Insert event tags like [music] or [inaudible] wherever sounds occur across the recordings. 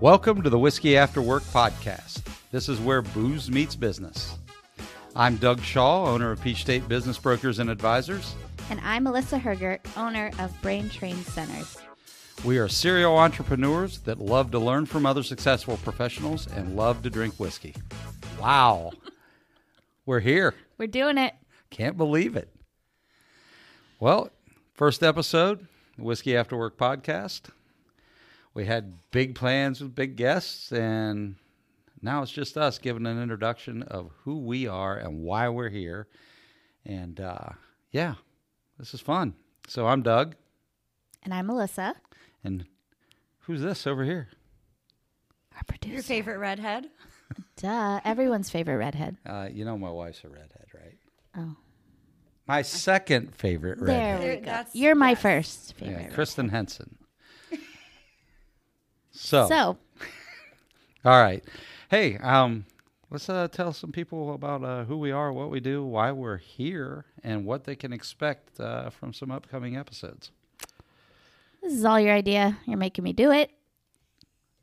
Welcome to the Whiskey After Work podcast. This is where booze meets business. I'm Doug Shaw, owner of Peach State Business Brokers and Advisors. And I'm Melissa Hergert, owner of Brain Train Centers. We are serial entrepreneurs that love to learn from other successful professionals and love to drink whiskey. Wow. We're here. We're doing it. Can't believe it. Well, first episode, the Whiskey After Work podcast. We had big plans with big guests, and now it's just us giving an introduction of who we are and why we're here. And uh, yeah, this is fun. So I'm Doug, And I'm Melissa, and who's this over here? our producer. Your favorite redhead? [laughs] Duh. Everyone's favorite redhead. Uh, you know my wife's a redhead, right? Oh. My second favorite redhead. There we go. that's- You're my yes. first Yeah, favorite. Christin Henson. So, So, [laughs] all right. Hey, um, let's uh, tell some people about uh, who we are, what we do, why we're here, and what they can expect uh, from some upcoming episodes. this is all your idea. You're making me do it.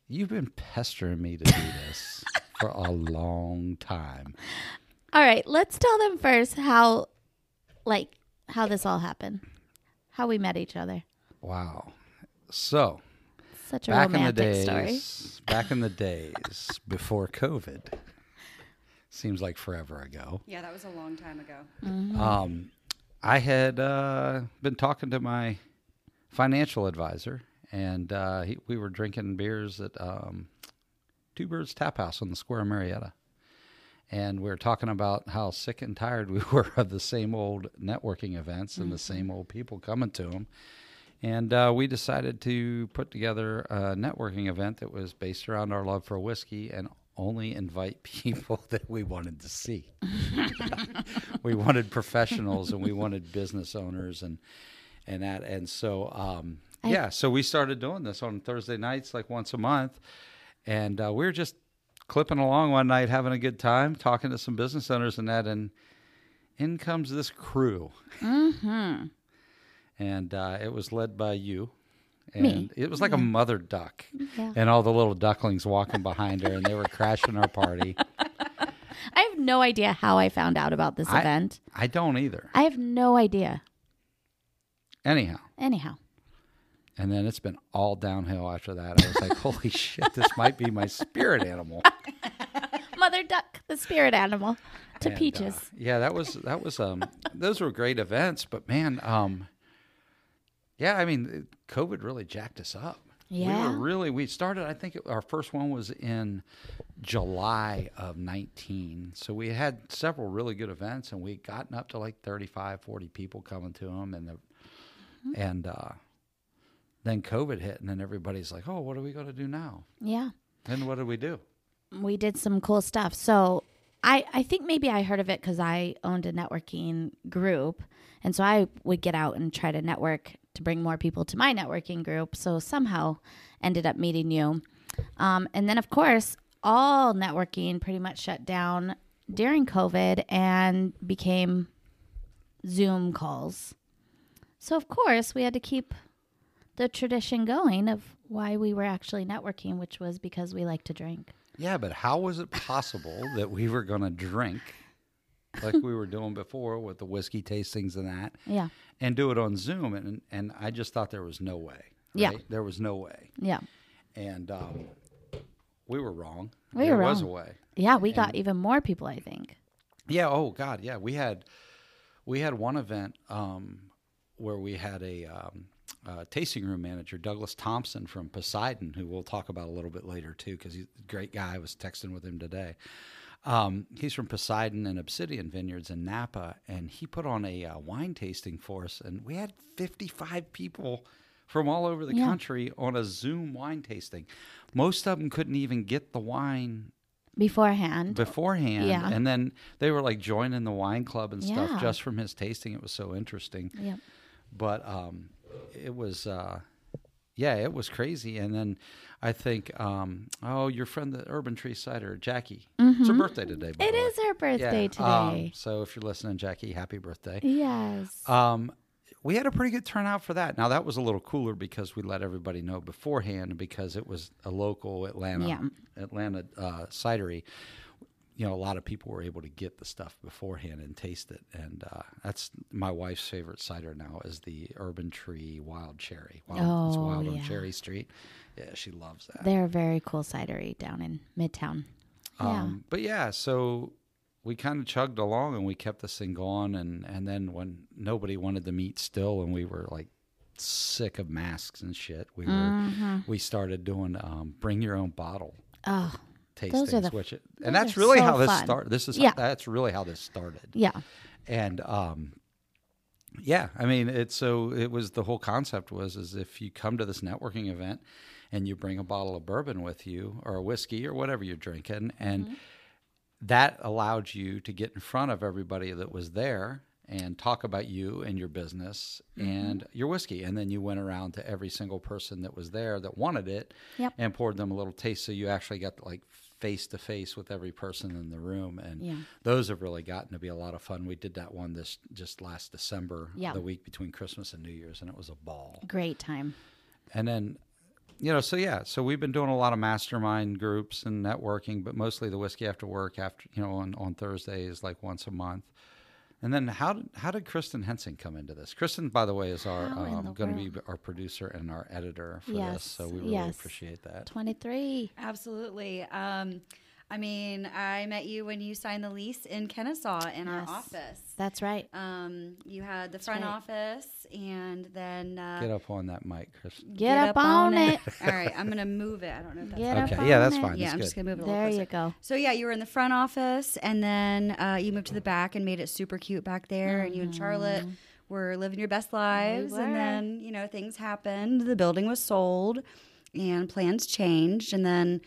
You've been pestering me to do this [laughs] for a long time. All right. Let's tell them first how, like, how this all happened, how we met each other. Wow. So, Such a back in the romantic story. days, back in the days before COVID, seems like forever ago. Yeah, that was a long time ago. Um, I had uh, been talking to my financial advisor, and uh, he, we were drinking beers at um, Two Birds Tap House on the Square of Marietta. And we were talking about how sick and tired we [laughs] were of the same old networking events and the same old people coming to them. And uh, we decided to put together a networking event that was based around our love for whiskey and only invite [laughs] people that we wanted to see. [laughs] We wanted professionals and we wanted business owners and and that. And so um, I- yeah so we started doing this on thursday nights like once a month. And uh, we were just clipping along one night having a good time talking to some business owners and that. And in comes this crew. Mm-hmm. And uh, it was led by you and Me. it was like a mother duck Yeah. and all the little ducklings walking behind her and they were crashing our party [laughs] I have no idea how I found out about this I- event. i don't either I have no idea. anyhow Anyhow, And then it's been all downhill after that. I was like, [laughs] holy shit, this might be my spirit animal. [laughs] Mother Duck, the spirit animal, to And, uh, Peaches. yeah, that was that was um those were great events, but man, um yeah, I mean, COVID really jacked us up. Yeah. We were really we started I think our first one was in July of 19. So we had several really good events and we'd gotten up to like 35, 40 people coming to them and the Mm-hmm. and uh then COVID hit and then everybody's like, "Oh, what are we going to do now?" yeah. Then what did we do? we did some cool stuff. So I, I think maybe I heard of it because I owned a networking group. And so I would get out and try to network to bring more people to my networking group. So somehow ended up meeting you. Um, and then, of course, all networking pretty much shut down during COVID and became Zoom calls. So, of course, we had to keep the tradition going of why we were actually networking, which was because we like to drink. Yeah, but how was it possible that we were going to drink like we were doing before with the whiskey tastings and that Yeah. and do it on Zoom? And, and I just thought there was no way. Yeah. There was no way. Yeah. And um, we were wrong. We there were was wrong. a way. Yeah, we got even more people, I think. Yeah. Oh God. Yeah. We had we had one event um, where we had a um, uh, tasting room manager, Douglas Thompson from Poseidon, who we'll talk about a little bit later too, because he's a great guy. I was texting with him today. Um, he's from Poseidon and Obsidian Vineyards in Napa, and he put on a uh, wine tasting for us, and we had 55 people from all over the Yeah. country on a Zoom wine tasting. Most of them couldn't even get the wine Beforehand. beforehand Yeah. and then they were like joining the wine club and stuff Yeah. just from his tasting it was so interesting Yep. but um it was uh yeah it was crazy and then i think um oh your friend the urban tree cider jackie it's her birthday today by Mm-hmm. It is her birthday Yeah, um, today. so if you're listening jackie happy birthday yes. um we had a pretty good turnout for that. Now that was a little cooler because we let everybody know beforehand, because it was a local Atlanta Yeah. Atlanta uh, cidery. You know, a lot of people were able to get the stuff beforehand and taste it, and uh, that's my wife's favorite cider now is the Urban Tree Wild Cherry. Wild, it's Oh, Wild on. Cherry Street. Yeah, she loves that. They're a very cool cidery down in Midtown. Yeah. Um, but yeah, so we kind of chugged along and we kept this thing going. And, and then when nobody wanted to meet still and we were like sick of masks and shit, we were, Mm-hmm. we started doing um, bring your own bottle Oh, tastings, are the- which, it, and that's really so how this fun. started. This is, Yeah. how, that's really how this started. yeah. And, um, yeah, I mean, it's so it was the whole concept was is if you come to this networking event and you bring a bottle of bourbon with you or a whiskey or whatever you're drinking, and Mm-hmm. that allowed you to get in front of everybody that was there and talk about you and your business Mm-hmm. and your whiskey. And then you went around to every single person that was there that wanted it Yep. and poured them a little taste. So you actually got like face to face with every person in the room. And Yeah. those have really gotten to be a lot of fun. We did that one this just last December, Yeah. the week between Christmas and New Year's, and it was a ball. Great time. And then, you know, so yeah, so we've been doing a lot of mastermind groups and networking, but mostly the whiskey after work after you know on on Thursdays, like once a month. And then how did how did Christin Henson come into this? Christin, by the way, is our How in um, going to be our producer and our editor for Yes, this, so we really yes. appreciate that. 23. Absolutely. Um, I mean, I met you when you signed the lease in Kennesaw in our office. That's right. Um, you had the front right. office, and then uh, Get up on that mic, Christin. Get, up, on it. [laughs] All right, I'm gonna move it. I don't know if that's Get up Okay, yeah, that's on it. fine. yeah. that's I'm good. just gonna move it. A There little you closer. go. So yeah, you were in the front office, and then uh, you moved to the back and made it super cute back there. And you and Charlotte were living your best lives. were. And then you know things happened. The building was sold, and plans changed. And then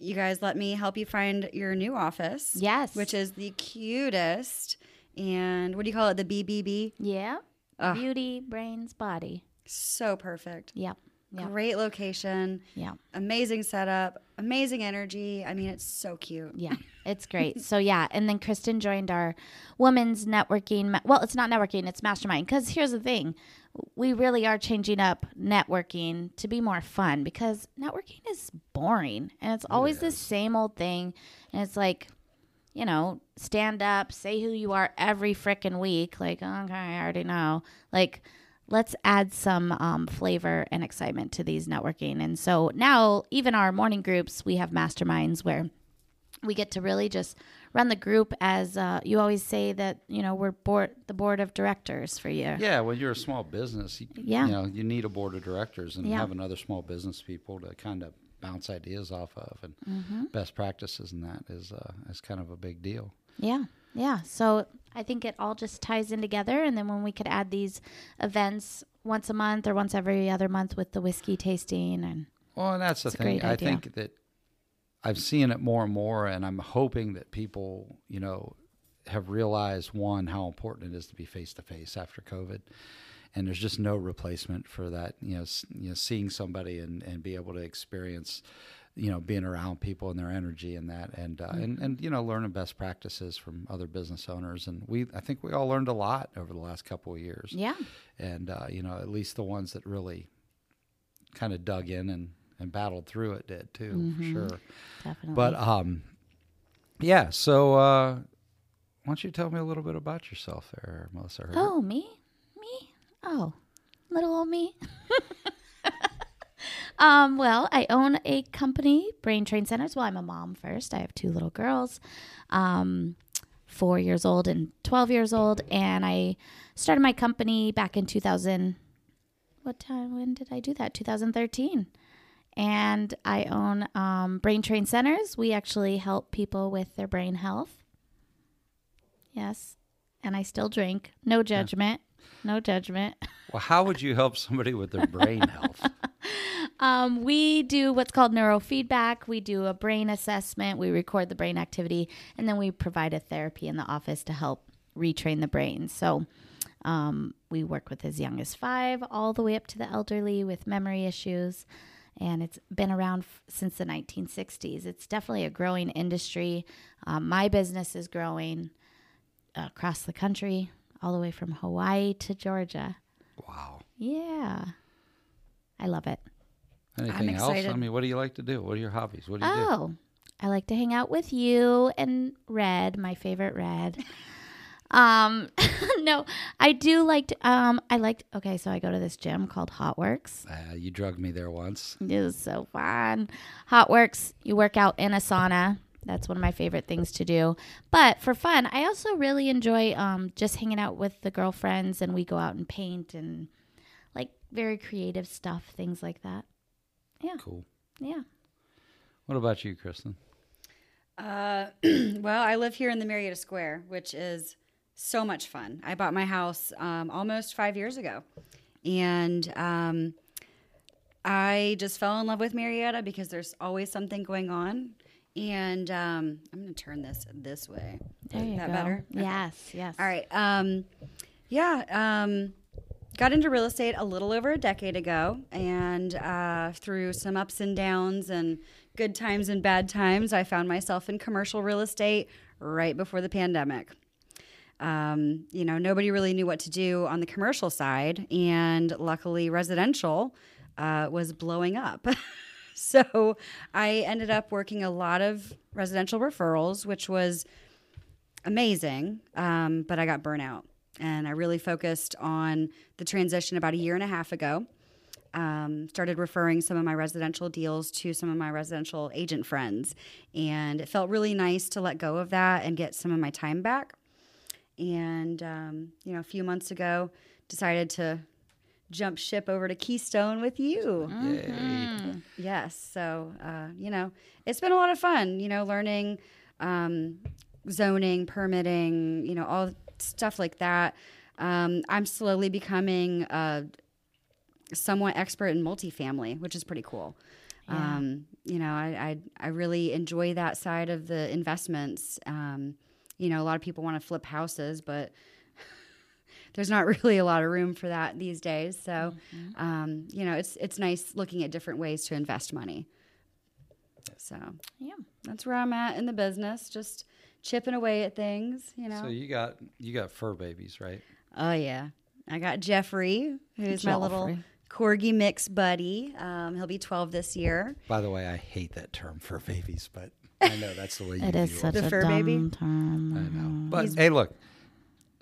you guys let me help you find your new office. Yes. which is the cutest. And what do you call it? The BBB. Yeah. Ugh. Beauty, brains, body. So perfect. Yep. Yep. Great location. Yeah. Amazing setup. Amazing energy. I mean, it's so cute. Yeah, it's [laughs] great. so yeah, and then Christin joined our women's networking. Well, it's not networking; it's mastermind. Because here's the thing, we really are changing up networking to be more fun. Because networking is boring, and it's always the same old thing. And it's like, you know, stand up, say who you are every frickin' week. Like, okay, I already know. Like, let's add some um, flavor and excitement to these networking. And so now, even our morning groups, we have masterminds where we get to really just run the group as uh, you always say that you know we're board the board of directors for you. Yeah, when you're a small business, you, Yeah. you know, you need a board of directors and Yeah. having other small business people to kind of bounce ideas off of and Mm-hmm. best practices and that is uh, is kind of a big deal. Yeah, yeah. So I think it all just ties in together, and then when we could add these events once a month or once every other month with the whiskey tasting and Well, and that's the thing. I idea. think that I've seen it more and more, and I'm hoping that people, you know, have realized one how important it is to be face to face after COVID, and there's just no replacement for that. You know, you know, seeing somebody and and be able to experience, you know, being around people and their energy and that, and uh, and and you know, learning best practices from other business owners, and we I think we all learned a lot over the last couple of years. Yeah, and uh, you know at least the ones that really kind of dug in and, and battled through it did too for sure. Definitely. but um yeah so uh why don't you tell me a little bit about yourself there melissa Hergert? oh, me, me, oh, little old me. [laughs] um, well, I own a company, Brain Train Centers. Well, I'm a mom first. I have two little girls, um, four years old and twelve years old, and I started my company back in 2000. What time? When did I do that? 2013. And I own um, Brain Train Centers. We actually help people with their brain health. Yes. And I still drink. No judgment. No judgment. well how would you help somebody with their brain health [laughs] Um, we do what's called neurofeedback. We do a brain assessment. We record the brain activity, and then we provide a therapy in the office to help retrain the brain. So um, we work with as young as five, all the way up to the elderly with memory issues. And it's been around f- since the 1960s. It's definitely a growing industry. Um, my business is growing across the country, all the way from Hawaii to Georgia. Wow. Yeah. I love it. Anything else? I mean, what do you like to do? What are your hobbies? What do you do? Oh, I like to hang out with you and Red, my favorite Red. [laughs] um, [laughs] no, I do like to, um, I like, okay, so I go to this gym called Hot Works. Uh, you drugged me there once. It is so fun. Hot Works, you work out in a sauna. That's one of my favorite things to do. But for fun, I also really enjoy um, just hanging out with the girlfriends and we go out and paint and like very creative stuff, things like that. Yeah. Cool. Yeah. What about you, Christin? Uh, [clears throat] well, I live here in the Marietta Square, which is so much fun. I bought my house um, almost five years ago, and um, I just fell in love with Marietta because there's always something going on. And um, I'm going to turn this this way. There you that go. better? Yes, yes. All right. Um, yeah. Got into real estate a little over a decade ago, and uh, through some ups and downs and good times and bad times, I found myself in commercial real estate right before the pandemic. Um, you know, nobody really knew what to do on the commercial side, and luckily, residential uh, was blowing up. [laughs] so I ended up working a lot of residential referrals, which was amazing, um, but I got burnout. And I really focused on the transition about a year and a half ago. Um, started referring some of my residential deals to some of my residential agent friends. And it felt really nice to let go of that and get some of my time back. And, um, you know, a few months ago, decided to jump ship over to Keystone with you. Yay. Yes. So, uh, you know, it's been a lot of fun, you know, learning um, zoning, permitting, you know, all stuff like that. Um, I'm slowly becoming a somewhat expert in multifamily, which is pretty cool. Um, you know, I, I, I really enjoy that side of the investments. Um, you know, a lot of people want to flip houses, but [laughs] there's not really a lot of room for that these days. So, um, you know, it's it's nice looking at different ways to invest money. So Yeah. that's where I'm at in the business, just chipping away at things. You know. So you got you got fur babies, right? oh yeah, I got Jeffrey, who's my little corgi mix buddy. Um, he'll be 12 this year. By the way, I hate that term fur babies, but [laughs] I know that's the way you It is view such The a fur dumb baby? term. I know. But hey, look,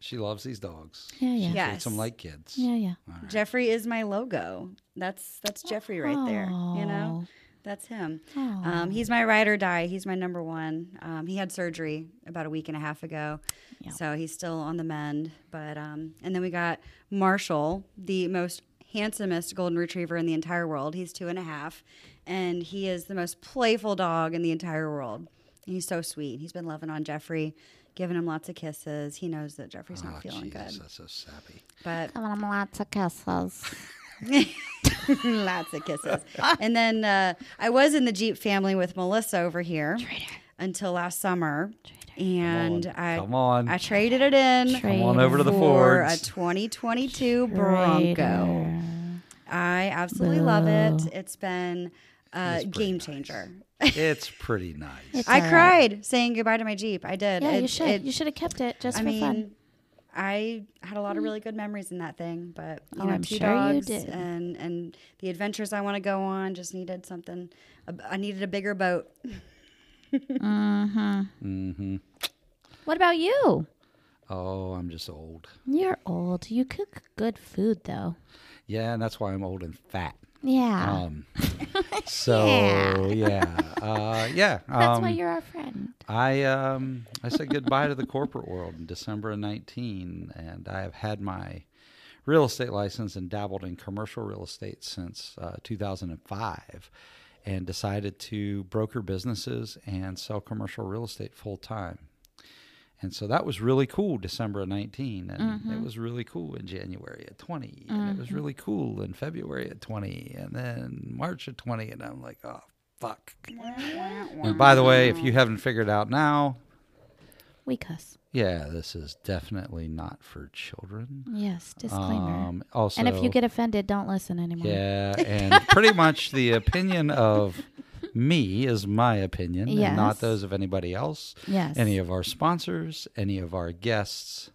she loves these dogs. Yeah, yeah. Treats Yes. them like kids. Yeah, yeah. Jeffrey is my logo. That's that's Jeffrey right there. You know. That's him. Oh. Um, he's my ride or die. He's my number one. Um, he had surgery about a week and a half ago, Yeah. so he's still on the mend. But um, and then we got Marshall, the most handsomest golden retriever in the entire world. He's two and a half, and he is the most playful dog in the entire world. He's so sweet. He's been loving on Jeffrey, giving him lots of kisses. He knows that Jeffrey's Oh, not feeling Jesus, good, that's so sappy. but Giving him lots of kisses. [laughs] [laughs] Lots of kisses. and then uh, I was in the Jeep family with Melissa over here until last summer. And Come on. I Come on. I traded it in Come on over to the for Fords. a 2022 Bronco. I absolutely love it. It's been a It's pretty game nice. changer. it's [laughs] pretty nice. It's I all right. cried saying goodbye to my Jeep. I did. Yeah, It- you should. it- you should have kept it just I for mean, fun. I had a lot of really good memories in that thing, but you Oh, know, I'm two sure you dogs did. and and the adventures I want to go on just needed something. I needed a bigger boat. Mm-hmm. hmm What about you? Oh, I'm just old. You're old. You cook good food, though. Yeah, and that's why I'm old and fat. Yeah. Um, [laughs] so yeah, uh, yeah. That's um, why you're our friend. I um I said goodbye to the corporate world in December of 19 and I have had my real estate license and dabbled in commercial real estate since uh, 2005 and decided to broker businesses and sell commercial real estate full time. And so that was really cool December of 19 and it was really cool in January at 20 and it was really cool in February at 20 and then March of 20 and I'm like, "Oh, fuck." And by the way, if you haven't figured out now, We cuss. yeah, this is definitely not for children. Yes. Disclaimer. Um, also, and if you get offended, don't listen anymore. yeah, [laughs] and pretty much the opinion of [laughs] me is my opinion, and not those of anybody else, Yes. any of our sponsors, any of our guests,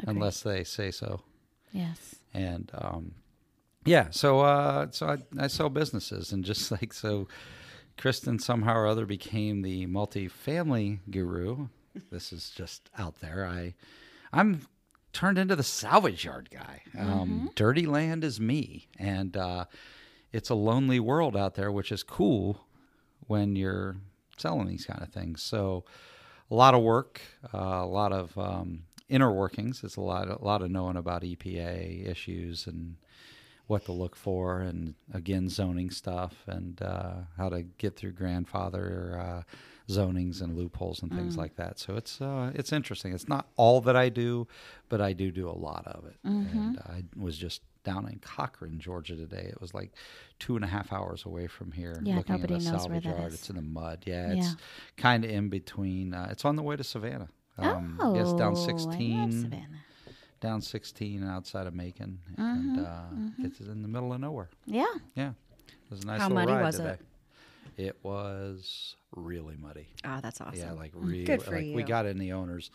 Agreed. unless they say so. Yes. and um, yeah, so uh, so I, I sell businesses, and just [laughs] like so, Christin somehow or other became the multi-family guru. This is just out there. I I'm turned into the salvage yard guy. Um, dirty land is me, and uh, it's a lonely world out there, which is cool when you're selling these kind of things. So a lot of work, uh, a lot of um, inner workings. It's a lot, a lot of knowing about EPA issues and what to look for, and again zoning stuff and uh, how to get through grandfather uh, zonings and loopholes and things like that. So it's uh, it's interesting. It's not all that I do, but I do do a lot of it. And I was just down in Cochran, Georgia today. It was like two and a half hours away from here. Yeah, looking nobody at a knows where salvage that yard. is. It's in the mud. Yeah, Yeah. it's kind of in between. Uh, it's on the way to Savannah. Um, oh, down I love 16, Savannah. down 16 outside of Macon, Mm-hmm, and uh, it's in the middle of nowhere. Yeah. Yeah, it was a nice How little muddy ride was it? today. It was really muddy. Oh, that's awesome. Yeah, like really. Good for like you. we got in the owner's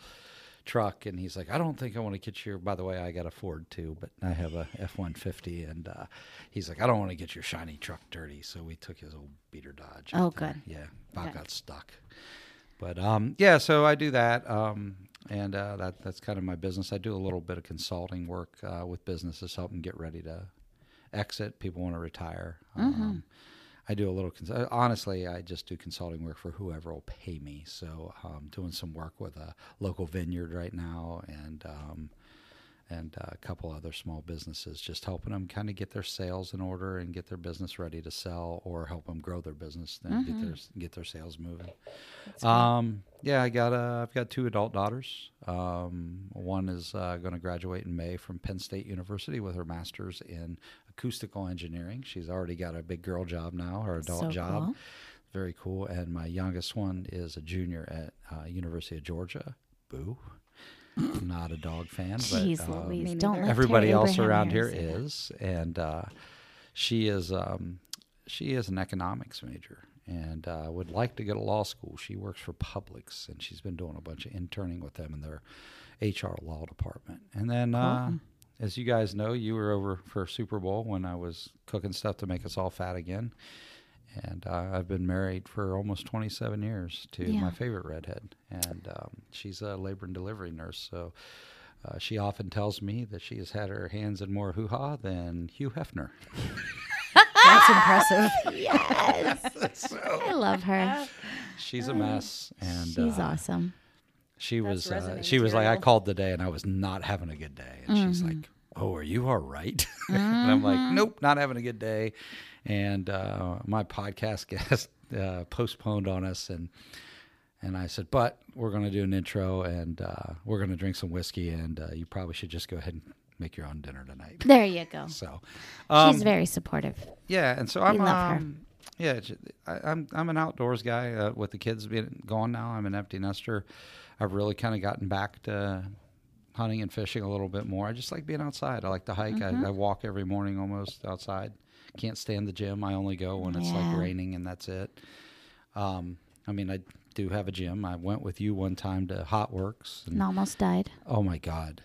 truck, and he's like, "I don't think I want to get your." By the way, I got a Ford too, but I have a F one fifty, and uh, he's like, "I don't want to get your shiny truck dirty," so we took his old beater Dodge. Oh, out there. good. Yeah, Bob Good. got stuck. But um, yeah, so I do that, um, and uh, that that's kind of my business. I do a little bit of consulting work uh, with businesses, help them get ready to exit. People want to retire. Um, I do a little. Cons- uh, honestly, I just do consulting work for whoever will pay me. So, um, doing some work with a local vineyard right now, and um, and a couple other small businesses, just helping them kind of get their sales in order and get their business ready to sell, or help them grow their business and get their get their sales moving. Um, yeah, I got uh, I've got two adult daughters. Um, one is uh, going to graduate in May from Penn State University with her master's in acoustical engineering. She's already got a big girl job now, her adult So job. cool. Very cool. And my youngest one is a junior at uh, University of Georgia. Boo. I'm not a dog fan, but Jeez um, Louise. Don't everybody Terry else Abraham around here is. here us say that. is, and uh, she is um, she is an economics major and uh, would like to go to law school. She works for Publix, and she's been doing a bunch of interning with them in their HR law department. And then, uh, as you guys know, you were over for Super Bowl when I was cooking stuff to make us all fat again. And uh, I've been married for almost 27 years to Yeah. my favorite redhead, and um, she's a labor and delivery nurse. So uh, she often tells me that she has had her hands in more hoo ha than Hugh Hefner. That's impressive. [laughs] Yes. [laughs] I love her. She's a mess, and She's uh, awesome. She was uh, she was like, I called today and I was not having a good day, and she's like, Oh, are you all right? [laughs] and I'm like, Nope, not having a good day. And uh, my podcast [laughs] guest uh, postponed on us, and and I said, But we're going to do an intro, and uh, we're going to drink some whiskey, and uh, you probably should just go ahead and make your own dinner tonight. There you go. [laughs] So, um, She's very supportive. yeah, and so I'm love her. um, yeah, it's- I, I'm I'm an outdoors guy uh, with the kids being gone now. I'm an empty nester. I've really kind of gotten back to hunting and fishing a little bit more. I just like being outside. I like to hike. Mm-hmm. I, I walk every morning almost outside. Can't stand the gym. I only go when it's Yeah. like raining and that's it. Um, I mean, I do have a gym. I went with you one time to Hot Works. And, And almost died. Oh my God.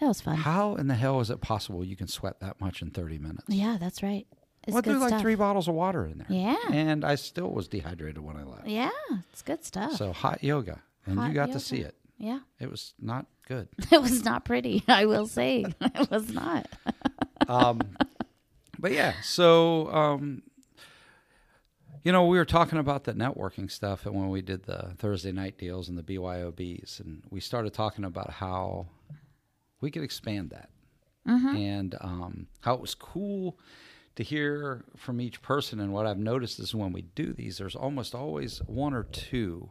That was fun. How in the hell is it possible you can sweat that much in 30 minutes? Yeah, that's right. It's Well, like three bottles of water in there. Yeah. And I still was dehydrated when I left. Yeah, it's good stuff. So hot yoga. And Hot you got yoga. to see it. yeah. It was not good. [laughs] It was not pretty, [laughs] I will say. [laughs] it was not. Um, but yeah, so um, you know, we were talking about the networking stuff, and when we did the Thursday night deals and the BYOBs, and we started talking about how we could expand that, and um, how it was cool to hear from each person. And what I've noticed is when we do these, there's almost always one or two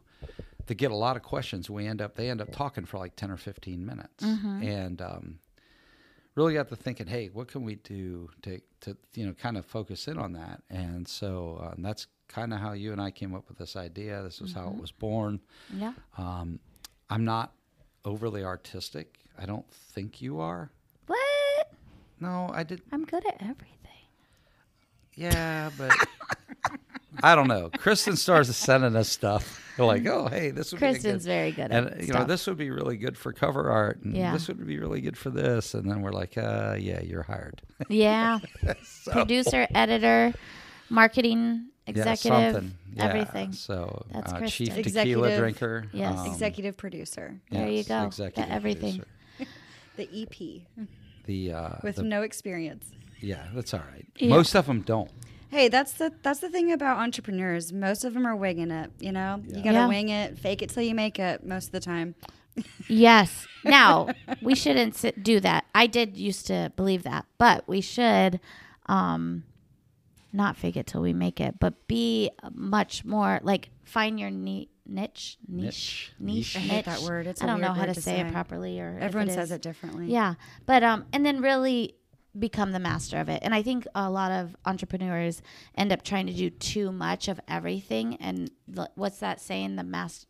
that get a lot of questions. We end up they end up talking for like ten or fifteen minutes, and um, really got to thinking, hey, what can we do to, to you know, kind of focus in on that? And so uh, that's kind of how you and I came up with this idea. This is how it was born. Yeah. Um, I'm not overly artistic. I don't think you are. What? No, I did. I'm good at everything. Yeah, but [laughs] I don't know. Christin starts sending us stuff. We're like, oh, hey, this would Christin's be a very good good, at and you know, this would be really good for cover art, and Yeah. this would be really good for this, and then we're like, uh, yeah, you're hired. Yeah. [laughs] So- Producer, editor, marketing Yeah, executive, something. Yeah. everything. So That's uh, Christin. chief tequila Executive. drinker. Yes. um, Executive producer, There you yes, go. The everything. producer. [laughs] the EP, The uh, with the- no experience. yeah, that's all right. Yeah. Most of them don't. Hey, that's the that's the thing about entrepreneurs. Most of them are winging it. You know, you gotta Yeah. wing it, fake it till you make it. Most of the time. [laughs] Yes. Now, we shouldn't sit, do that. I did used to believe that, but we should um not fake it till we make it, but be much more like find your ni- niche, niche, Niche. niche, Niche. I niche. hate that word. It's a I don't know how to to say, it properly or Everyone it says it differently. Yeah, but um, and then really become the master of it. And I think a lot of entrepreneurs end up trying to do too much of everything. And l- what's that saying? The mas-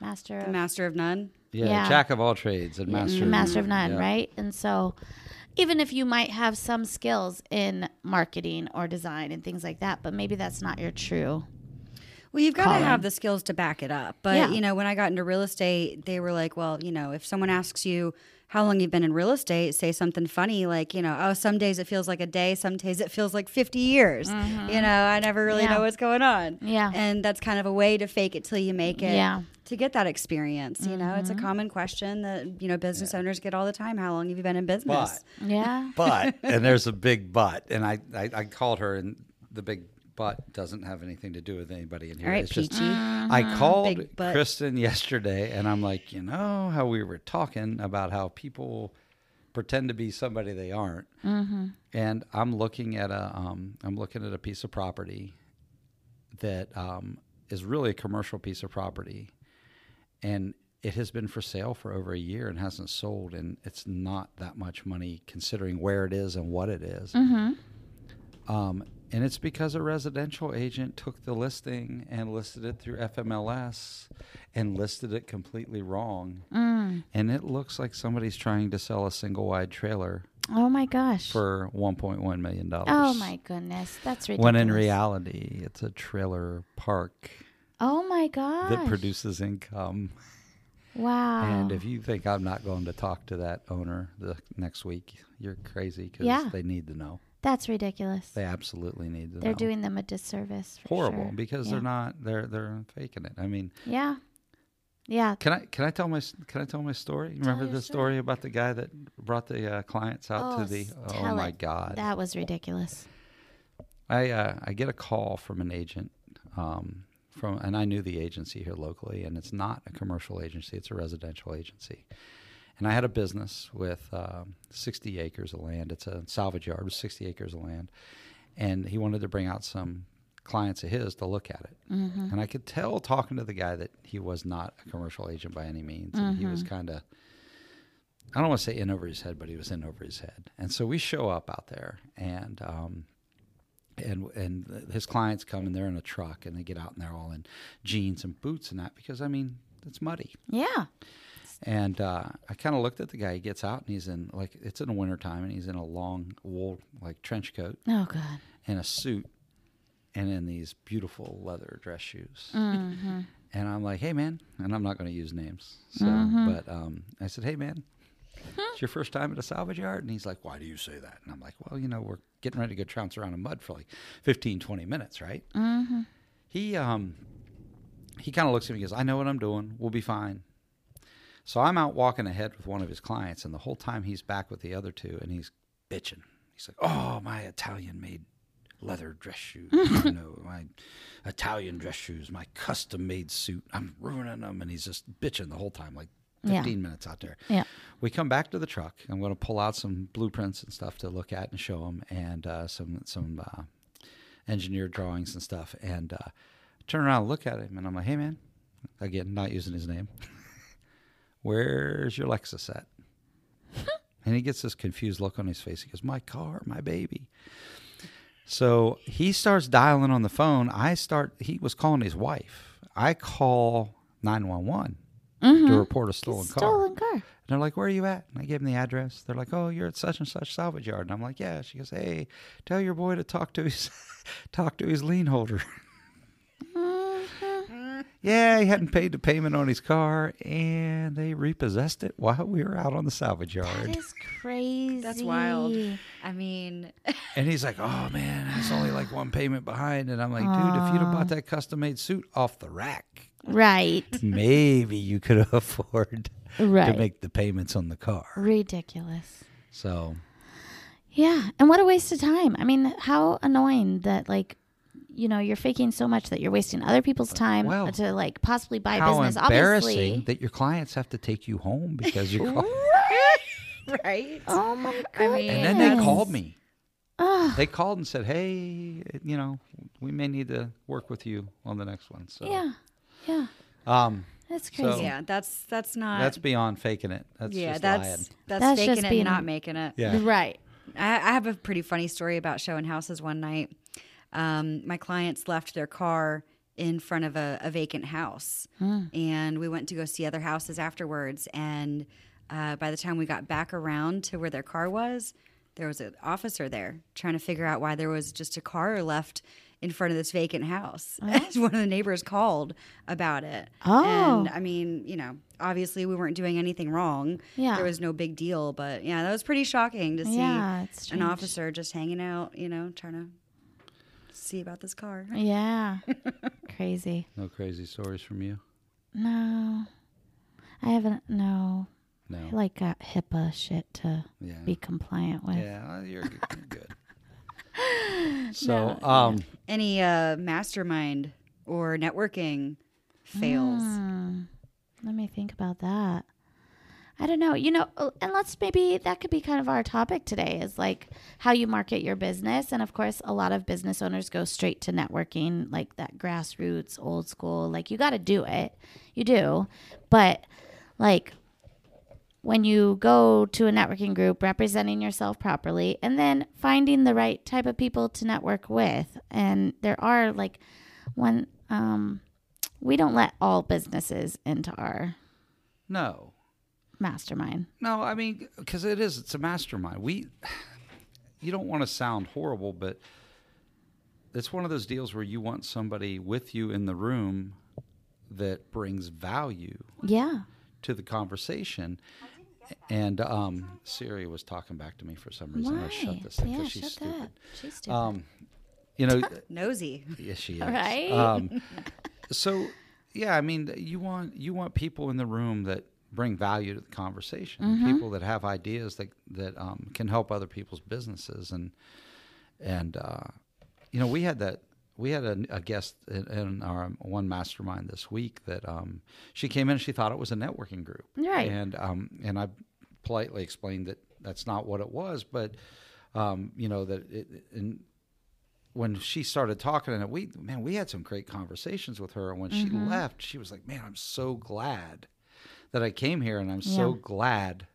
master, The of, master of none. Yeah, Yeah. jack of all trades and Yeah, master. master of none, yeah. right? And so, even if you might have some skills in marketing or design and things like that, but maybe that's not your true. Well, you've got to have the skills to back it up. But Yeah. you know, when I got into real estate, they were like, "Well, you know, if someone asks you how long you've been in real estate, say something funny like, you know, oh, some days it feels like a day, some days it feels like 50 years. You know, I never really Mm-hmm. Yeah. know what's going on. Yeah. And that's kind of a way to fake it till you make it. Yeah. Mm-hmm. To get that experience, you know, it's a common question that you know business owners get all the time. How long have you been in business? Yeah. But and there's a [laughs] big but, and I, I I called her, and the big but doesn't have anything to do with anybody in here. All right, it's just peachy. I called Christin yesterday, and I'm like, you know how we were talking about how people pretend to be somebody they aren't, mm-hmm. and I'm looking at a um, I'm looking at a piece of property that um, is really a commercial piece of property, and it has been for sale for over a year and hasn't sold, and it's not that much money considering where it is and what it is. Um, and it's because a residential agent took the listing and listed it through FMLS and listed it completely wrong. Mm. And it looks like somebody's trying to sell a single wide trailer Oh my gosh. for $1.1 million. oh my goodness. That's ridiculous. When in reality, it's a trailer park Oh my gosh. that produces income. Wow. And if you think I'm not going to talk to that owner the next week, you're crazy because Yeah. they need to know. That's ridiculous. They absolutely need to They're know. doing them a disservice. Horrible sure. because Yeah. they're not they're they're faking it. I mean, Yeah. Yeah. can I can I tell my can I tell my story? Remember the story about the guy that brought the uh, clients out Oh, to the Oh tell my it. god. That was ridiculous. I uh, I get a call from an agent um, from and I knew the agency here locally and it's not a commercial agency, it's a residential agency. And I had a business with um, 60 acres of land. It's a salvage yard with 60 acres of land. And he wanted to bring out some clients of his to look at it. Mm-hmm. And I could tell talking to the guy that he was not a commercial agent by any means. And he was Mm-hmm. kind of, I don't want to say in over his head, but he was in over his head. And so we show up out there and, um, and and his clients come and they're in a truck and they get out and they're all in jeans and boots and that because I mean it's muddy. Yeah. And uh, I kind of looked at the guy. He gets out and he's in like it's in the wintertime and he's in a long wool like trench coat Oh God. and a suit and in these beautiful leather dress shoes. Mm-hmm. And I'm like, hey man, and I'm not going to use names. So, Mm-hmm. but um, I said, hey man, it's your first time at a salvage yard, and he's like, why do you say that? And I'm like, well, you know, we're getting ready to go trounce around in mud for like 15, 20 minutes, right? Mm-hmm. He um, he kind of looks at me and goes, I know what I'm doing. We'll be fine. So I'm out walking ahead with one of his clients, and the whole time he's back with the other two, and he's bitching. He's like, "Oh, my Italian-made leather dress shoes, [laughs] you know, my Italian dress shoes, my custom-made suit. I'm ruining them." And he's just bitching the whole time, like Yeah. 15 minutes out there. Yeah. We come back to the truck. I'm going to pull out some blueprints and stuff to look at and show him, and uh, some some uh, engineer drawings and stuff. And uh, turn around and look at him, and I'm like, "Hey, man," again, not using his name. [laughs] Where's your Lexus at? [laughs] and he gets this confused look on his face. He goes, "My car, my baby." So he starts dialing on the phone. I start. He was calling his wife. I call nine one one to mm-hmm. report a stolen car. Stolen car. And they're like, "Where are you at?" And I give them the address. They're like, "Oh, you're at such and such salvage yard." And I'm like, "Yeah." She goes, "Hey, tell your boy to talk to his [laughs] talk to his lien holder." Yeah, he hadn't paid the payment on his car, and they repossessed it while we were out on the salvage yard. That is crazy. That's wild. I mean, [laughs] And he's like, "Oh man, it's only like one payment behind." And I'm like, "Dude, if you'd have bought that custom-made suit off the rack, Right. [laughs] maybe you could [laughs] afford Right. to make the payments on the car." Ridiculous. So, Yeah. And what a waste of time. I mean, how annoying that, like, you know, you're faking so much that you're wasting other people's time Well, to, like, possibly buy how business. embarrassing Obviously. that your clients have to take you home [laughs] because your car. [laughs] right? Oh, my I God. mean, And then they called me. Ugh. They called and said, "Hey, you know, we may need to work with you on the next one." So, Yeah. Yeah. um, That's So- crazy. Yeah, that's that's not. that's beyond faking it. That's yeah, just that's lying. that's, That's faking just it, being- not making it. Yeah. Right. I, I have a pretty funny story about showing houses one night. Um, my clients left their car in front of a, a vacant house, and we went to go see other houses afterwards. And uh, by the time we got back around to where their car was, there was an officer there trying to figure out why there was just a car left in front of this vacant house. [laughs] One of the neighbors called about it. Oh. And I mean, you know, obviously we weren't doing anything wrong. Yeah. There was no big deal, but yeah, that was pretty shocking to see Yeah, an officer just hanging out, you know, trying to see about this car. Yeah. [laughs] crazy. No crazy stories from you. No. I haven't. No. No. I like got HIPAA shit to yeah. be compliant with. Yeah, you're good. You're good. [laughs] so, um, Any uh, mastermind or networking fails? Hmm. Let me think about that. I don't know. You know, uh, and let's maybe that could be kind of our topic today is like how you market your business. And of course, a lot of business owners go straight to networking, like that grassroots, old school. Like you got to do it. You do. But like when you go to a networking group, representing yourself properly, and then finding the right type of people to network with. And there are like one, um, we don't let all businesses into our no, mastermind. no. I mean, because it is. It's a mastermind. We. You don't want to sound horrible, but it's one of those deals where you want somebody with you in the room that brings value Yeah. to the conversation. And um, Siri was talking back to me for some reason. I Why? shut this thing yeah, because she's shut stupid. that. She's stupid. Um, you know, [laughs] Nosy. yes, she is. Right? Um, [laughs] so, yeah, I mean, you want you want people in the room that bring value to the conversation, Mm-hmm. people that have ideas that that um, can help other people's businesses, and and uh, you know, we had that. We had a, a guest in, in our one mastermind this week that um, she came in. and She thought it was a networking group, Right. And um, and I politely explained that that's not what it was, but um, you know that it, and when she started talking and we man we had some great conversations with her and when she left she was like man i'm so glad that i came here and i'm so glad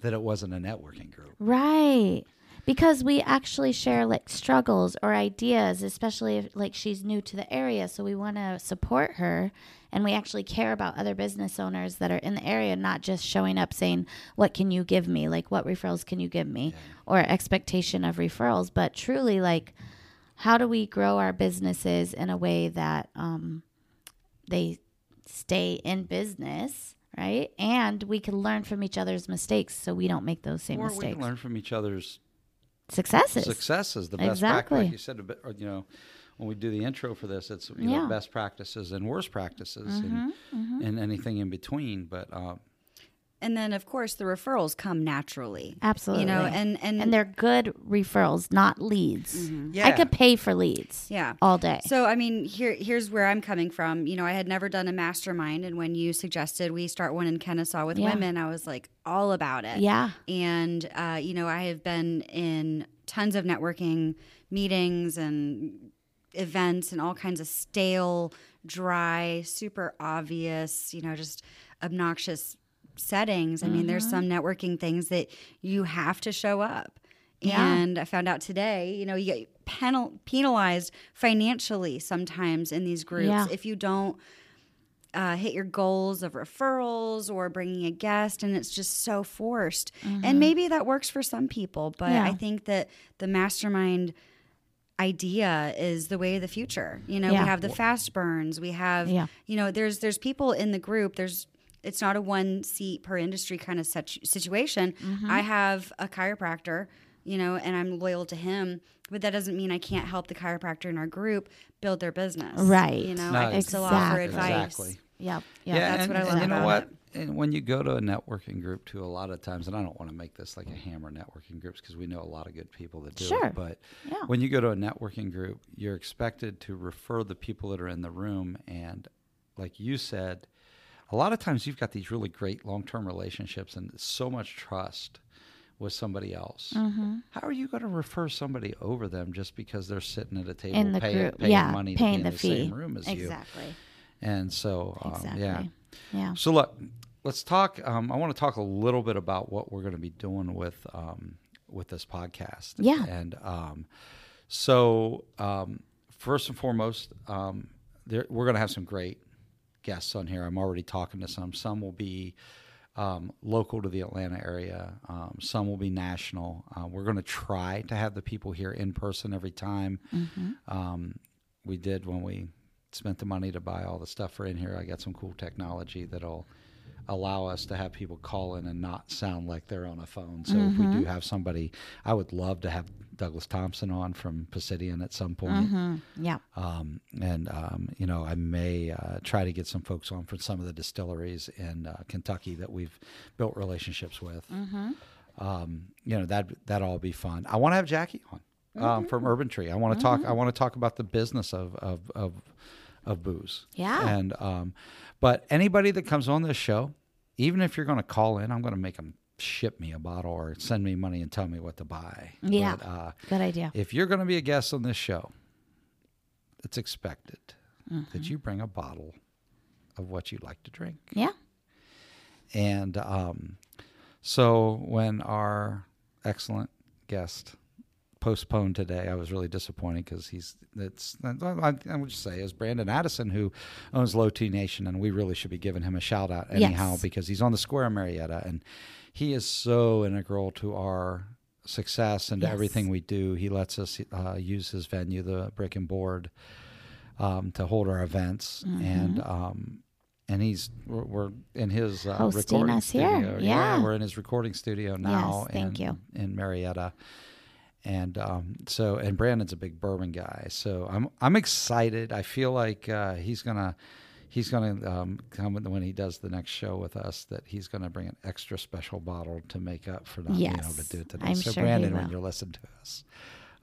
that it wasn't a networking group right. Because we actually share like struggles or ideas, especially if like she's new to the area. So we want to support her and we actually care about other business owners that are in the area, not just showing up saying, What can you give me? Like, what referrals can you give me? Or expectation of referrals, but truly like, how do we grow our businesses in a way that um, they stay in business, right? And we can learn from each other's mistakes so we don't make those same or we mistakes. can learn from each other's Successes. successes the best practice Exactly. like you said a bit- or, you know when we do the intro for this it's you Yeah. Mm-hmm, know best practices and worst practices and, and anything in between but um, And then, of course, the referrals come naturally. Absolutely. You know, and and, and they're good referrals, not leads. I Yeah. could pay for leads yeah. all day. So I mean, here here's where I'm coming from. You know, I had never done a mastermind, and when you suggested we start one in Kennesaw with Yeah. women, I was like all about it. yeah. And uh, you know, I have been in tons of networking meetings and events and all kinds of stale, dry, super obvious, you know, just obnoxious settings. I mean, there's some networking things that you have to show up. Yeah. And I found out today, you know, you get penal- penalized financially sometimes in these groups Yeah. if you don't uh, hit your goals of referrals or bringing a guest, and it's just so forced. And maybe that works for some people, but Yeah. I think that the mastermind idea is the way of the future. You know, Yeah. we have the fast burns. We have, Yeah. you know, there's there's people in the group. There's it's not a one seat per industry kind of such situation. Mm-hmm. I have a chiropractor, you know, and I'm loyal to him. But that doesn't mean I can't help the chiropractor in our group build their business. Right. You know, No, I can still offer exactly. advice. Exactly. Yep. Yeah, Yep. that's and, what I and love you know about what? it. And when you go to a networking group, too, a lot of times, and I don't want to make this like a hammer networking groups because we know a lot of good people that do Sure. it. But Yeah. when you go to a networking group, you're expected to refer the people that are in the room, and like you said, a lot of times you've got these really great long-term relationships and so much trust with somebody else. Mm-hmm. How are you going to refer somebody over them just because they're sitting at a table in the paying, group, paying yeah, money to paying be the in the fee. same room as you? exactly. And so, um, Exactly. yeah. Yeah. So look, let's talk. Um, I want to talk a little bit about what we're going to be doing with um, with this podcast. Yeah. And um, so um, first and foremost, um, there, we're going to have some great guests on here. I'm already talking to some. Some will be um, local to the Atlanta area. Um, some will be national. Uh, we're going to try to have the people here in person every time. Um, we did when we spent the money to buy all the stuff for in here. I got some cool technology that'll allow us to have people call in and not sound like they're on a phone. So if we do have somebody, I would love to have Douglas Thompson on from Pisidian at some point. Mm-hmm. Yeah. Um, and um, you know, I may uh, try to get some folks on from some of the distilleries in uh, Kentucky that we've built relationships with. Um, you know, that that all be fun. I want to have Jackie on um, from Urban Tree. I want to talk. I want to talk about the business of of of, of booze. Yeah. And um, but anybody that comes on this show, even if you're going to call in, I'm going to make them ship me a bottle or send me money and tell me what to buy. Yeah. But, uh, Good idea. if you're going to be a guest on this show, it's expected Mm-hmm. that you bring a bottle of what you like to drink. Yeah. And um, so when our excellent guest postponed today, I was really disappointed because he's it's I, I would just say is Brandon Addison who owns Low T Nation, and we really should be giving him a shout out anyhow Yes. because he's on the square in Marietta, and he is so integral to our success and to Yes. everything we do. He lets us uh, use his venue, the Brick and Board, um, to hold our events, Mm-hmm. and um, and he's we're, we're in his uh, Hosting recording us here. studio. Yeah. we're in his recording studio now. Yes, thank in, you. in Marietta. And um, so, and Brandon's a big bourbon guy, so I'm I'm excited. I feel like uh, he's gonna he's gonna um, come when he does the next show with us that he's gonna bring an extra special bottle to make up for not being able to do it today. I'm so, sure Brandon, when you're listening to us,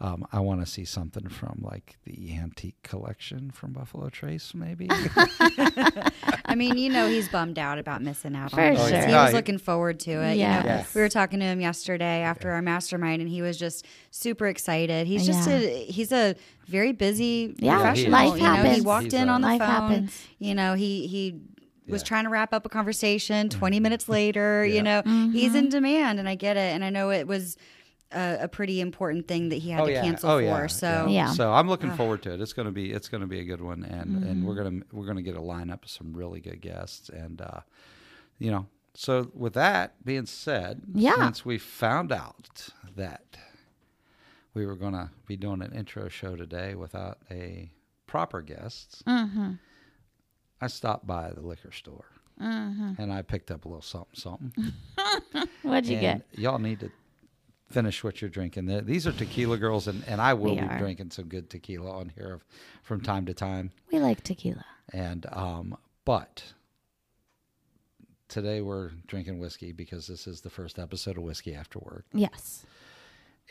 um, I want to see something from like the antique collection from Buffalo Trace, maybe. [laughs] I mean, you know, he's bummed out about missing out For on this. sure. He was looking forward to it. You know, Yes. we were talking to him yesterday after our mastermind, and he was just super excited. He's just Yeah. a he's a very busy Yeah, professional. life you know, he walked He's in on the Life phone. happens. You know, he he was Yeah. trying to wrap up a conversation 20 minutes later. Yeah. You know, Mm-hmm. he's in demand, and I get it. And I know it was a, a pretty important thing that he had to cancel oh, for. yeah. So Yeah. So I'm looking forward to it. It's gonna be it's gonna be a good one, and and Mm-hmm. we're gonna we're gonna get a lineup of some really good guests, and uh, you know. So with that being said, Yeah. since we found out that we were gonna be doing an intro show today without a proper guest, Mm-hmm. I stopped by the liquor store. Mm-hmm. And I picked up a little something, something. [laughs] What'd you and get? Y'all need to finish what you're drinking. Th- These are tequila girls, and, and I will We be are. drinking some good tequila on here from time to time. We like tequila. And um, but today we're drinking whiskey because this is the first episode of Whiskey After Work. Yes.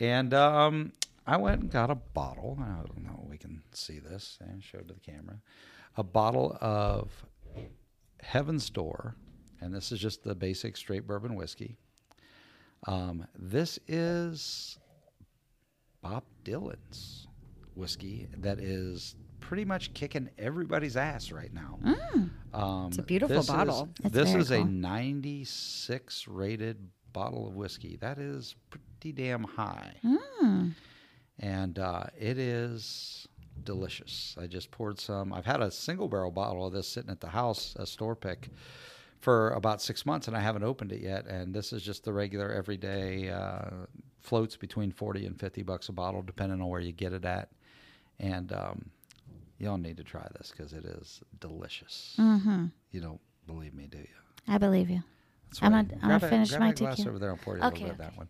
And um, I went and got a bottle. I don't know if we can see this and show it to the camera. A bottle of Heaven's Door, and this is just the basic straight bourbon whiskey. Um, this is Bob Dylan's whiskey that is pretty much kicking everybody's ass right now. Um, It's a beautiful this is- bottle. That's this is a 96 rated bottle of whiskey. That is pretty damn high. Mm. And uh, it is delicious. I just poured some. I've had a single barrel bottle of this sitting at the house, a store pick, for about six months, and I haven't opened it yet. And this is just the regular everyday uh, floats between 40 and 50 bucks a bottle, depending on where you get it at. and um, y'all need to try this because it is delicious. Mm-hmm. You don't believe me, do you? I believe you. That's I'm right. gonna- I'm gonna finish grab my that glass over there. I'll pour you a Okay, little bit of that one.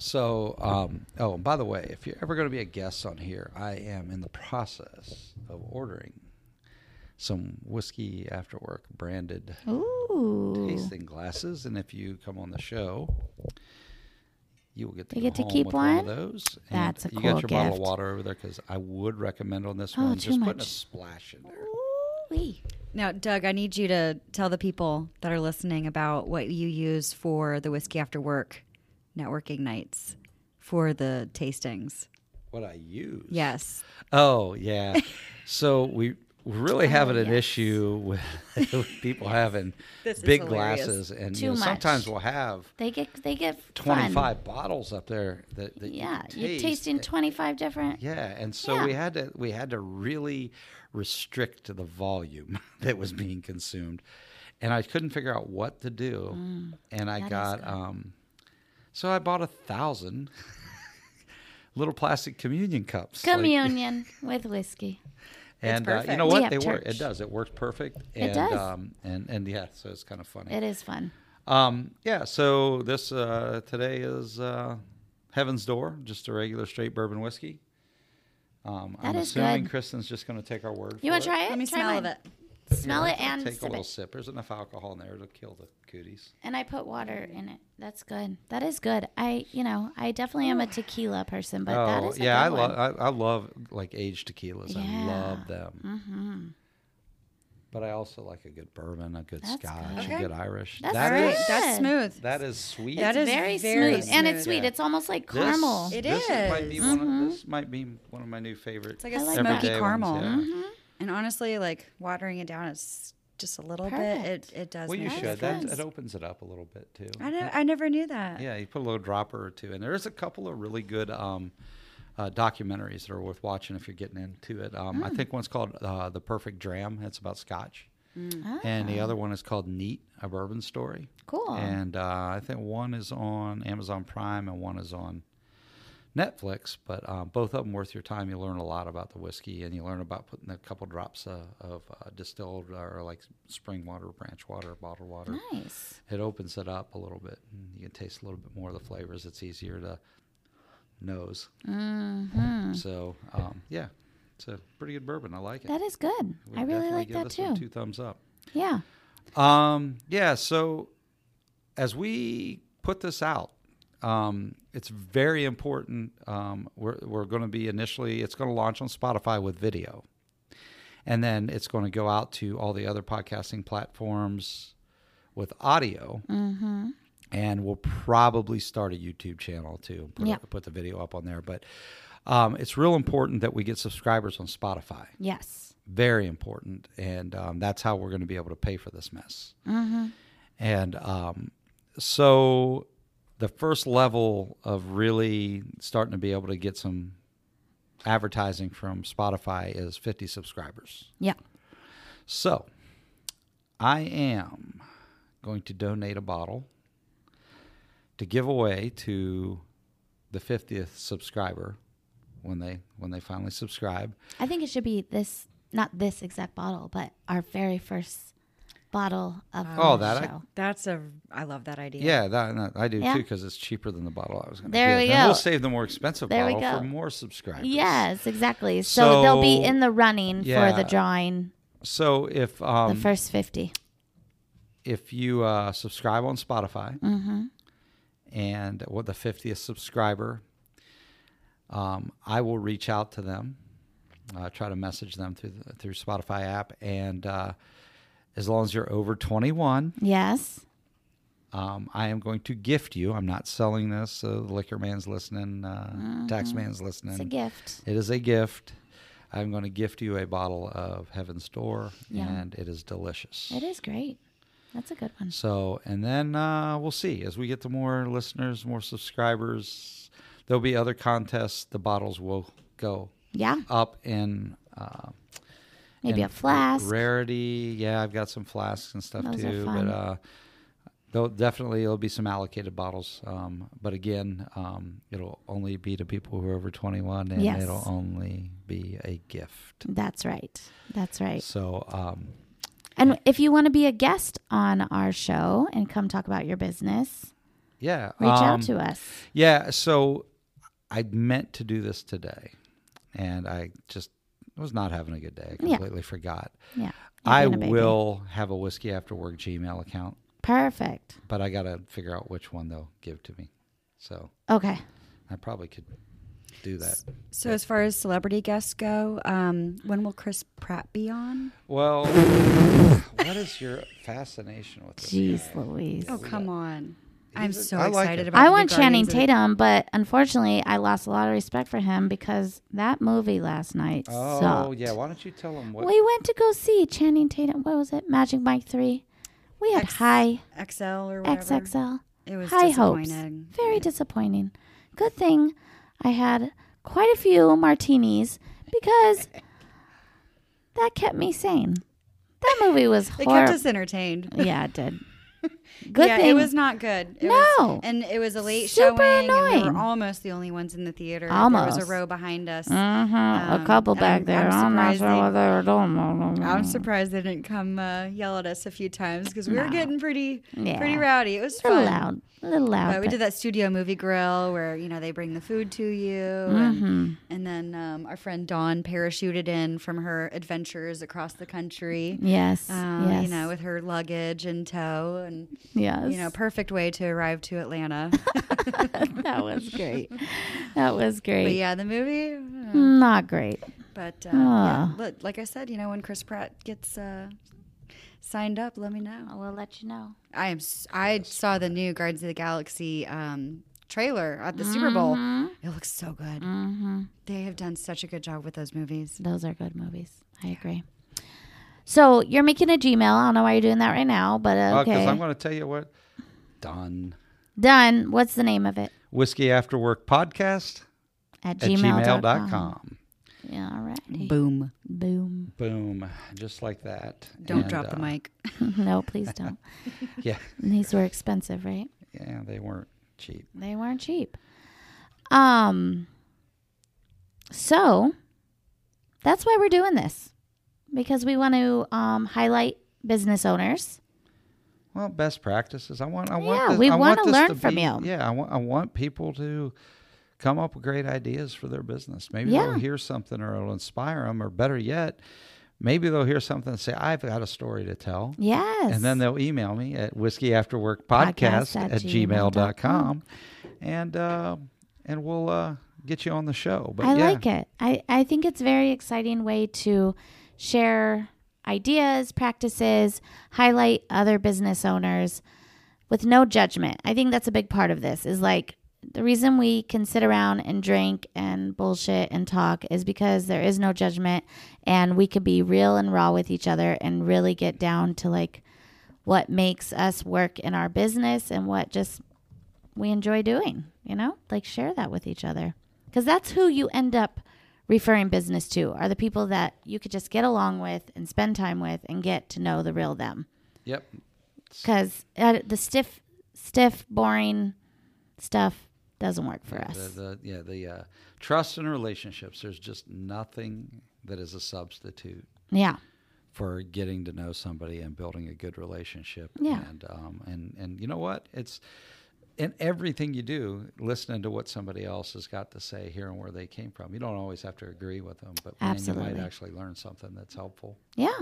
So, um, oh, and by the way, if you're ever going to be a guest on here, I am in the process of ordering some whiskey after work branded Ooh. tasting glasses, and if you come on the show, you will get to You go get to keep with one, of one? those. That's a cool you cool got your bottle of water over there because I would recommend on this Oh, one too just putting a splash in there. Ooh-wee. Now, Doug, I need you to tell the people that are listening about what you use for the whiskey after work networking nights for the tastings. What I use? Yes. Oh yeah. [laughs] so we we're really having an Oh, yes. issue with, [laughs] with people having This big glasses, and you know, sometimes we'll have They get they get twenty fun. bottles up there that, that Yeah, you you're taste. tasting twenty five different. Yeah, and so Yeah. we had to we had to really restrict the volume [laughs] that was being consumed, and I couldn't figure out what to do, and I Mm, that is got um, so I bought a thousand [laughs] little plastic communion cups. like- Communion with whiskey. And uh, you know what? have They work. It does. It works perfect. It And, does. Um, and and yeah, so it's kind of funny. It is fun. Um, yeah. So this uh, today is uh, Heaven's Door, just a regular straight bourbon whiskey. Um, I'm That is assuming good. Christin's just going to take our word. You want to try it? Let me try smell mine. of it. Smell it and take a sip little it. sip. There's enough alcohol in there to kill the cooties. And I put water in it. That's good. That is good. I, you know, I definitely am a [sighs] tequila person, but that oh is a yeah, I good love. I, I love like aged tequilas. I Yeah. love them. Mm-hmm. But I also like a good bourbon, a good That's scotch, good. a Okay. good Irish. That's That All right, is- that's Good. smooth. that is sweet. That it's is very, very smooth. and it's smooth. sweet. Yeah. It's almost like This- caramel. It this might be is. one Mhm. of, this might be one of my new favorites. It's like a I like smoky that. everyday ones, caramel. yeah. Mhm. And honestly, like watering it down is just a little Perfect. bit. It, it does. Well, you make That it should. is That it opens it up a little bit too. I, ne- I never knew that. Yeah, you put a little dropper or two in. There's a couple of really good um, uh, documentaries that are worth watching if you're getting into it. Um, Hmm. I think one's called uh, "The Perfect Dram." It's about Scotch, Ah, and the other one is called "Neat: A Bourbon Story." cool. And uh, I think one is on Amazon Prime and one is on Netflix. But uh, both of them worth your time. You learn a lot about the whiskey, and you learn about putting a couple drops uh, of uh, distilled or like spring water, branch water, bottled water. nice. It opens it up a little bit, and you can taste a little bit more of the flavors. It's easier to nose. Mm-hmm. So um, yeah, it's a pretty good bourbon. I like it. That is good. I really like that too. Two thumbs up. Yeah. Um, yeah. So as we put this out, um, it's very important. Um, we're we're going to be initially. It's going to launch on Spotify with video, and then it's going to go out to all the other podcasting platforms with audio. Mm-hmm. And we'll probably start a YouTube channel too. Put, Yeah. put the video up on there, but. Um, it's real important that we get subscribers on Spotify. Yes. Very important, and um, that's how we're going to be able to pay for this mess. Mm-hmm. And um, so the first level of really starting to be able to get some advertising from Spotify is 50 subscribers. Yeah. So I am going to donate a bottle to give away to the 50th subscriber when they when they finally subscribe. I think it should be this, not this exact bottle, but our very first bottle of Oh, the that I- That's a. I love that idea. Yeah, that, that- I do Yeah. too because it's cheaper than the bottle I was going to There give. we and we'll save the more expensive There we bottle for more subscribers. yes, exactly. So, they'll be in the running for the drawing, So if the um, first 50. if you uh, subscribe on Spotify Mm-hmm. and what the 50th subscriber, um, I will reach out to them, uh, try to message them through the, through Spotify app, and uh, as long as you're over 21, Yes. um, I am going to gift you. I'm not selling this, so the liquor man's listening, uh, tax man's listening. It's a gift. It is a gift. I'm going to gift you a bottle of Heaven's Door, Yum. and it is delicious. It is great. That's a good one. So, and then uh, we'll see as we get to more listeners, more subscribers. There'll be other contests. The bottles will go Yeah. up in uh, Maybe a flask. rarity. Yeah, I've got some flasks and stuff Those are too. fun. But uh, there'll definitely there'll be some allocated bottles, um, but again, um, it'll only be to people who are over 21, and Yes. it'll only be a gift. That's right. That's right. So, um, And if you want to be a guest on our show and come talk about your business, yeah, reach um, out to us. Yeah, so I meant to do this today, and I just was not having a good day. I Yeah. completely forgot. Yeah. I You're being a baby. will have a whiskey after work Gmail account, Perfect. but I got to figure out which one they'll give to me. So Okay. I probably could do that. So as far as celebrity guests go, um, when will Chris Pratt be on? Well, [sighs] what is your fascination with this? Jeez guy? Louise. Oh come on! I'm He's a- so I like excited him. about. I the want Channing Guardians of the- Tatum, but unfortunately, I lost a lot of respect for him because that movie last night Oh sucked. yeah, why don't you tell him what? We went to go see Channing Tatum. What was it? Magic Mike 3. We had X- high XL or whatever. XXL. It was high hopes. disappointing. Very disappointing. Good thing I had quite a few martinis because that kept me sane. That movie was It kept horrible. us entertained. Yeah, it did. [laughs] Good yeah, thing it was not good. It No. was, and it was a late Super showing, and we annoying. were almost the only ones in the theater. Almost, There was a row behind us. Mhm, Um, a couple back I'm- there. I'm I'm, surprised they-. I'm surprised they didn't come uh, yell at us a few times because we were getting pretty, Yeah. pretty rowdy. It was A little fun. loud. A little loud. But we did that studio movie grill where you know they bring the food to you, Mhm. and, and then um, our friend Dawn parachuted in from her adventures across the country. Yes. Um, yes. You know, with her luggage in tow, and yes. you know, perfect way to arrive to Atlanta. [laughs] [laughs] that was great. That was great. but yeah, the movie. uh, Not great. But uh, Ah. yeah, look, like I said, you know, when Chris Pratt gets uh, signed up, let me know. I will let you know. I am. s- I saw the new Guardians of the Galaxy um, trailer at the Super Bowl. It looks so good. Mm-hmm. They have done such a good job with those movies. Those are good movies. I agree. So you're making a Gmail. I don't know why you're doing that right now, but uh, Well, 'cause okay. I'm going to tell you what. Done. Done. What's the name of it? Whiskey After Work Podcast At, at gmail.com. gmail.com. Yeah, all right. Boom! Boom. Boom. Just like that. Don't And, drop the uh, mic. [laughs] [laughs] no, please don't. [laughs] Yeah. These were expensive, right? Yeah, they weren't cheap. They weren't cheap. Um so that's why we're doing this. Because we want to um highlight business owners. Well, best practices. I want. I want. Yeah, this, we I want this learn to from be- you. Yeah, I want. I want people to come up with great ideas for their business. Maybe Yeah. they'll hear something or it'll inspire them, or better yet, maybe they'll hear something and say, "I've got a story to tell." Yes. And then they'll email me at whiskey after work Podcast at at gmail.com and uh, and we'll uh, get you on the show. But I yeah, like it. I, I think it's a very exciting way to share ideas, practices, highlight other business owners with no judgment. I think that's a big part of this is like the reason we can sit around and drink and bullshit and talk is because there is no judgment and we could be real and raw with each other and really get down to like what makes us work in our business and what just we enjoy doing, you know? Like share that with each other. Cuz that's who you end up referring business to are the people that you could just get along with and spend time with and get to know the real them. Yep. Cuz uh, the stiff stiff boring stuff doesn't work for The, us. the, yeah, the uh, trust and relationships. There's just nothing that is a substitute yeah. for getting to know somebody and building a good relationship. Yeah. And um, and and you know what? It's in everything you do, listening to what somebody else has got to say, hearing where they came from. You don't always have to agree with them, but man, you might actually learn something that's helpful. Yeah.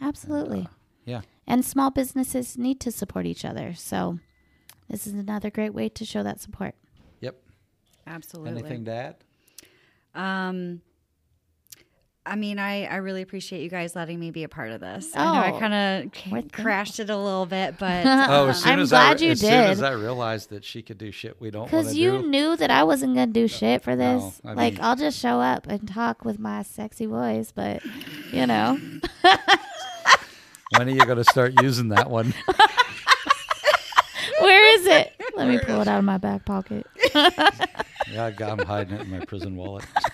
Absolutely. Uh, yeah. And small businesses need to support each other. So this is another great way to show that support. Yep. Absolutely. Anything to add? Um, I mean, I, I really appreciate you guys letting me be a part of this. I know I Oh, kind of thankful. crashed it a little bit, [laughs] but Oh, as soon I'm as glad I, you as soon as. I realized that she could do shit we don't Because you do. knew that I wasn't going to do shit for No, this. I like, mean- I'll just show up and talk with my sexy voice, but, you know. when are you going to start using that one? [laughs] Where is it? Let me pull it out of my back pocket. Yeah, I got, I'm hiding it in my prison wallet. [laughs]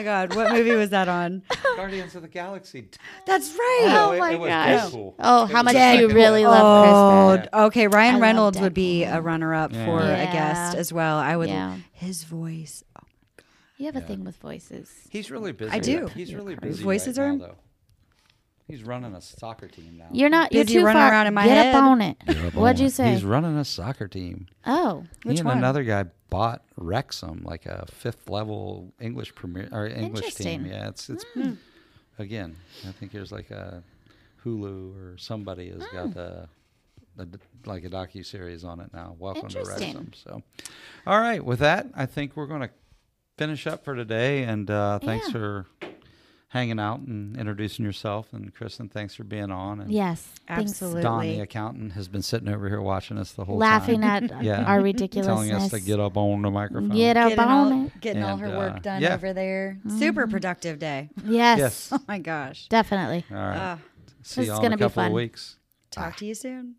oh my my god, what movie was that on? Guardians of the Galaxy. That's right. Oh, oh it- my it was gosh. Deadpool. Oh, It how was much do you really one. love Chris Oh, okay. Ryan love Reynolds would be a runner-up Yeah. for a guest as well. I would. Yeah. His voice. Oh, You have a thing with voices. He's really busy. I do. He's really His busy. voices right are- now, though. He's running a soccer team now. You're not. You're Busy too running far. around in my Get head. up on it. Get up What'd you it. say? He's running a soccer team. Oh, Which he and one? another guy bought Wrexham, like a fifth level English premier or English team. Interesting. Yeah, it's it's Hmm. again. I think there's like a Hulu or somebody has got a, a d- like a docu series on it now. Welcome to Interesting. Wrexham. So, all right, with that, I think we're going to finish up for today. And uh, thanks Yeah. for hanging out and introducing yourself. And Christin, thanks for being on. And yes. Thanks. Absolutely. Dawn, the accountant, has been sitting over here watching us the whole Laughing time. Laughing at [laughs] Yeah. our ridiculousness. telling us to get up on the microphone. Get up getting on all, it. getting all her uh, work done yeah. over there. Super productive day. Yes. Yes. [laughs] Oh my gosh. Definitely. All right. Uh, See you all in gonna a be couple of fun. weeks. talk to you soon.